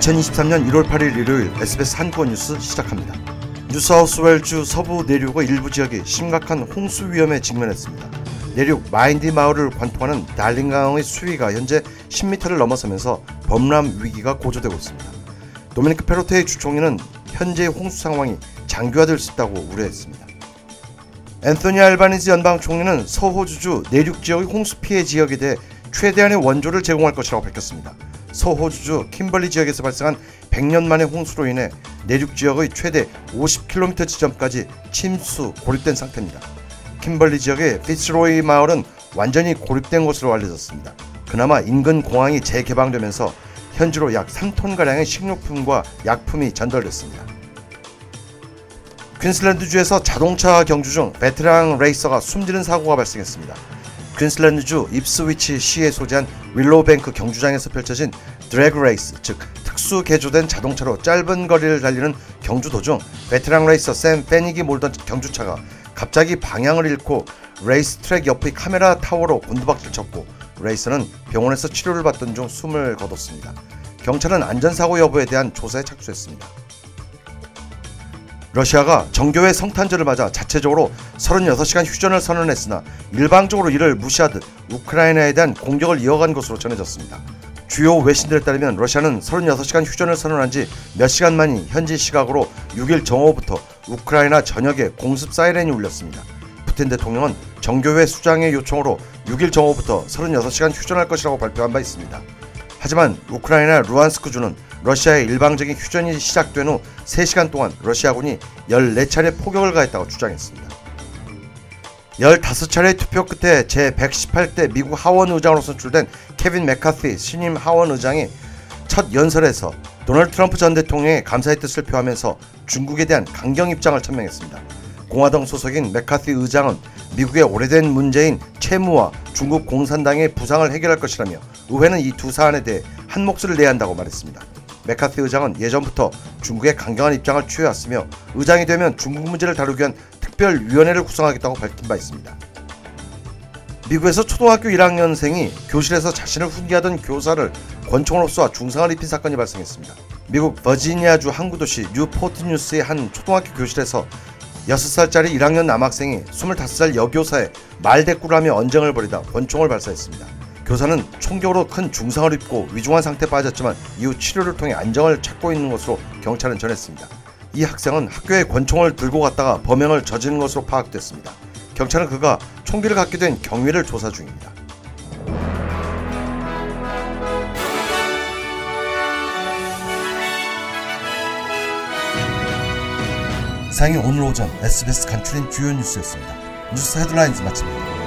2023년 1월 8일 일요일 SBS 한국어 뉴스 시작합니다. 뉴사우스웨일주 서부 내륙의 일부 지역이 심각한 홍수 위험에 직면했습니다. 내륙 마인디 마을을 관통하는 달링강의 수위가 현재 10m를 넘어서면서 범람 위기가 고조되고 있습니다. 도미니크 페로테의 주총리는 현재의 홍수 상황이 장기화될 수 있다고 우려했습니다. 앤토니 알바니즈 연방 총리는 서호주주 내륙 지역의 홍수 피해 지역에 대해 최대한의 원조를 제공할 것이라고 밝혔습니다. 서호주주 킴벌리 지역에서 발생한 100년 만의 홍수로 인해 내륙 지역의 최대 50km 지점까지 침수 고립된 상태입니다. 킴벌리 지역의 피츠로이 마을은 완전히 고립된 것으로 알려졌습니다. 그나마 인근 공항이 재개방되면서 현지로 약 3톤 가량의 식료품과 약품이 전달됐습니다. 퀸슬랜드주에서 자동차 경주 중 베테랑 레이서가 숨지는 사고가 발생했습니다. 퀸슬랜드주 입스위치 시에 소재한 윌로우뱅크 경주장에서 펼쳐진 drag race, 즉 특수 개조된 자동차로 짧은 거리를 달리는 경주 도중 베테랑 레이서 샘 페닉이 몰던 경주차가 갑자기 방향을 잃고 레이스 트랙 옆의 카메라 타워로 곤두박질 쳤고 레이서는 병원에서 치료를 받던 중 숨을 거뒀습니다. 경찰은 안전사고 여부에 대한 조사에 착수했습니다. 러시아가 정교회 성탄절을 맞아 자체적으로 36시간 휴전을 선언했으나 일방적으로 이를 무시하듯 우크라이나에 대한 공격을 이어간 것으로 전해졌습니다. 주요 외신들에 따르면 러시아는 36시간 휴전을 선언한 지 몇 시간 만인 현지 시각으로 6일 정오부터 우크라이나 전역에 공습 사이렌이 울렸습니다. 푸틴 대통령은 정교회 수장의 요청으로 6일 정오부터 36시간 휴전할 것이라고 발표한 바 있습니다. 하지만 우크라이나 루안스크주는 러시아의 일방적인 휴전이 시작된 후 3시간 동안 러시아군이 14차례 포격을 가했다고 주장했습니다. 15차례 투표 끝에 제118대 미국 하원 의장으로 선출된 케빈 맥카티 신임 하원 의장이 첫 연설에서 도널드 트럼프 전 대통령에 감사의 뜻을 표하면서 중국에 대한 강경 입장을 천명했습니다. 공화당 소속인 맥카티 의장은 미국의 오래된 문제인 채무와 중국 공산당의 부상을 해결할 것이라며 의회는 이 두 사안에 대해 한 목소리를 내야 한다고 말했습니다. 맥카티 의장은 예전부터 중국에 강경한 입장을 취해왔으며 의장이 되면 중국 문제를 다루기 위한 특별위원회를 구성하겠다고 밝힌 바 있습니다. 미국에서 초등학교 1학년생이 교실에서 자신을 훈계하던 교사를 권총으로 쏘아 중상을 입힌 사건이 발생했습니다. 미국 버지니아주 항구 도시 뉴포트 뉴스의 한 초등학교 교실에서 6살짜리 1학년 남학생이 25살 여교사에 말대꾸를 하며 언쟁을 벌이다 권총을 발사했습니다. 교사는 총격으로 큰 중상을 입고 위중한 상태에 빠졌지만 이후 치료를 통해 안정을 찾고 있는 것으로 경찰은 전했습니다. 이 학생은 학교에 권총을 들고 갔다가 범행을 저지른 것으로 파악됐습니다. 경찰은 그가 총기를 갖게 된 경위를 조사 중입니다. 이상이 오늘 오전 SBS 간추린 주요 뉴스였습니다. 뉴스 헤드라인즈 마칩니다.